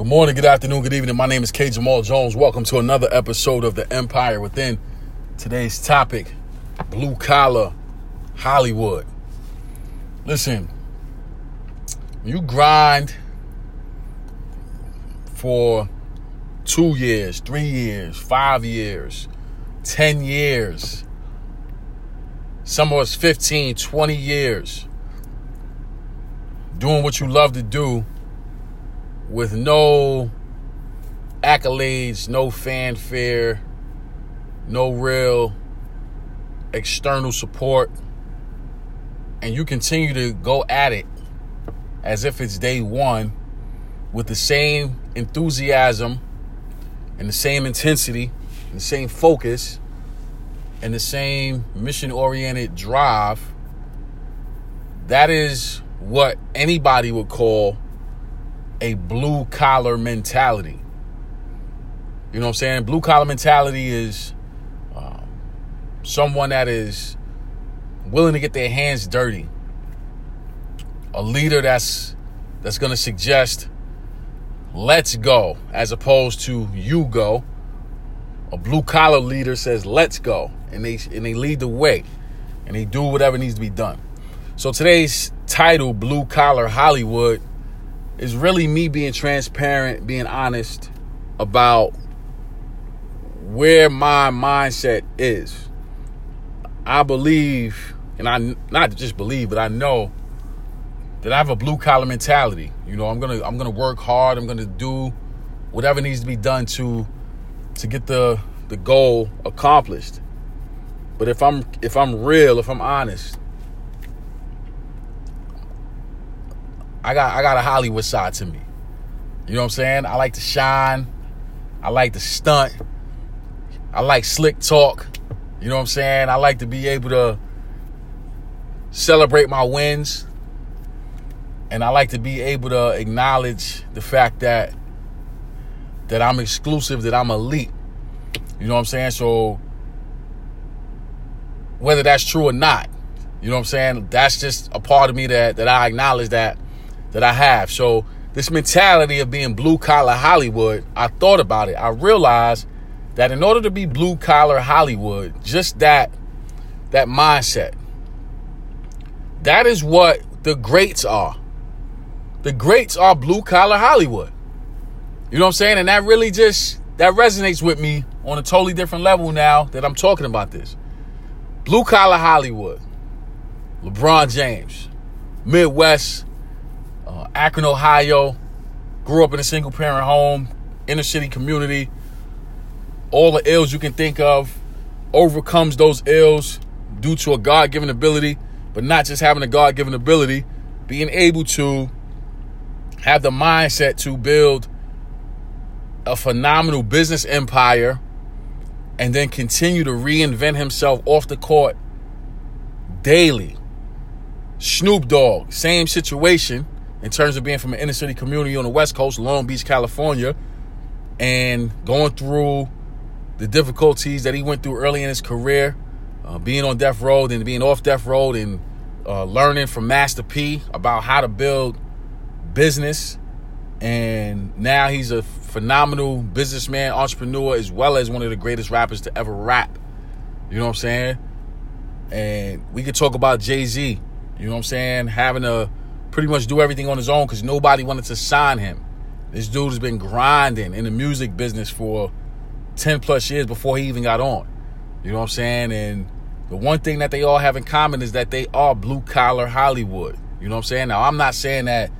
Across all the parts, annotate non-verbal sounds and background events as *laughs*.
Good morning, good afternoon, good evening. My name is K. Jamal Jones. Welcome to another episode of The Empire Within. Today's topic blue collar Hollywood. Listen, you grind for two years, three years, five years, 10 years, some of us 15, 20 years, doing what you love to do with no accolades, no fanfare, no real external support, and you continue to go at it as if it's day one with the same enthusiasm and the same intensity and the same focus and the same mission oriented drive, that is what anybody would call a blue collar mentality. You know what I'm saying? Blue collar mentality is um, someone that is willing to get their hands dirty. A leader that's that's going to suggest let's go as opposed to you go. A blue collar leader says let's go and they and they lead the way and they do whatever needs to be done. So today's title Blue Collar Hollywood is really me being transparent, being honest about where my mindset is. I believe, and I not just believe, but I know that I have a blue collar mentality. You know, I'm gonna I'm gonna work hard. I'm gonna do whatever needs to be done to to get the the goal accomplished. But if I'm if I'm real, if I'm honest, I got I got a Hollywood side to me. You know what I'm saying? I like to shine. I like to stunt. I like slick talk. You know what I'm saying? I like to be able to celebrate my wins. And I like to be able to acknowledge the fact that that I'm exclusive, that I'm elite. You know what I'm saying? So whether that's true or not, you know what I'm saying? That's just a part of me that that I acknowledge that that I have. So this mentality of being blue collar Hollywood, I thought about it. I realized that in order to be blue collar Hollywood, just that that mindset. That is what the greats are. The greats are blue collar Hollywood. You know what I'm saying? And that really just that resonates with me on a totally different level now that I'm talking about this. Blue collar Hollywood. LeBron James, Midwest uh, Akron, Ohio. Grew up in a single parent home, inner city community. All the ills you can think of, overcomes those ills due to a God given ability, but not just having a God given ability, being able to have the mindset to build a phenomenal business empire and then continue to reinvent himself off the court daily. Snoop Dogg, same situation in terms of being from an inner city community on the West Coast, Long Beach, California, and going through the difficulties that he went through early in his career, uh, being on death row and being off death row and uh, learning from Master P about how to build business. And now he's a phenomenal businessman, entrepreneur, as well as one of the greatest rappers to ever rap. You know what I'm saying? And we could talk about Jay Z. You know what I'm saying? Having a pretty much do everything on his own because nobody wanted to sign him. This dude has been grinding in the music business for 10 plus years before he even got on. You know what I'm saying? And the one thing that they all have in common is that they are blue collar Hollywood. You know what I'm saying? Now, I'm not saying that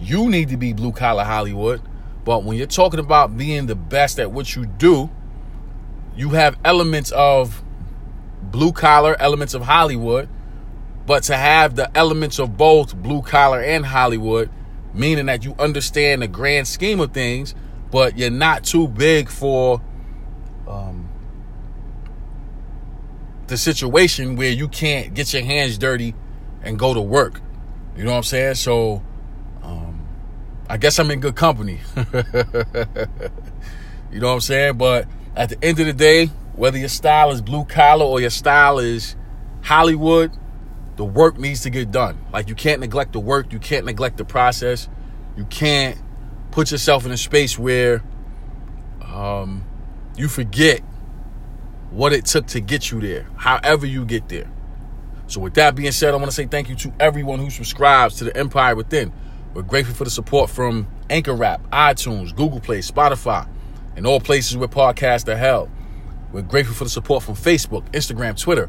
you need to be blue collar Hollywood, but when you're talking about being the best at what you do, you have elements of blue collar, elements of Hollywood, but to have the elements of both blue collar and Hollywood, meaning that you understand the grand scheme of things, but you're not too big for um, the situation where you can't get your hands dirty and go to work. You know what I'm saying? So um, I guess I'm in good company. *laughs* you know what I'm saying? But at the end of the day, whether your style is blue collar or your style is Hollywood, the work needs to get done. Like you can't neglect the work, you can't neglect the process, you can't put yourself in a space where um, you forget what it took to get you there, however you get there. So, with that being said, I want to say thank you to everyone who subscribes to the Empire Within. We're grateful for the support from Anchor Rap, iTunes, Google Play, Spotify, and all places where podcasts are held. We're grateful for the support from Facebook, Instagram, Twitter.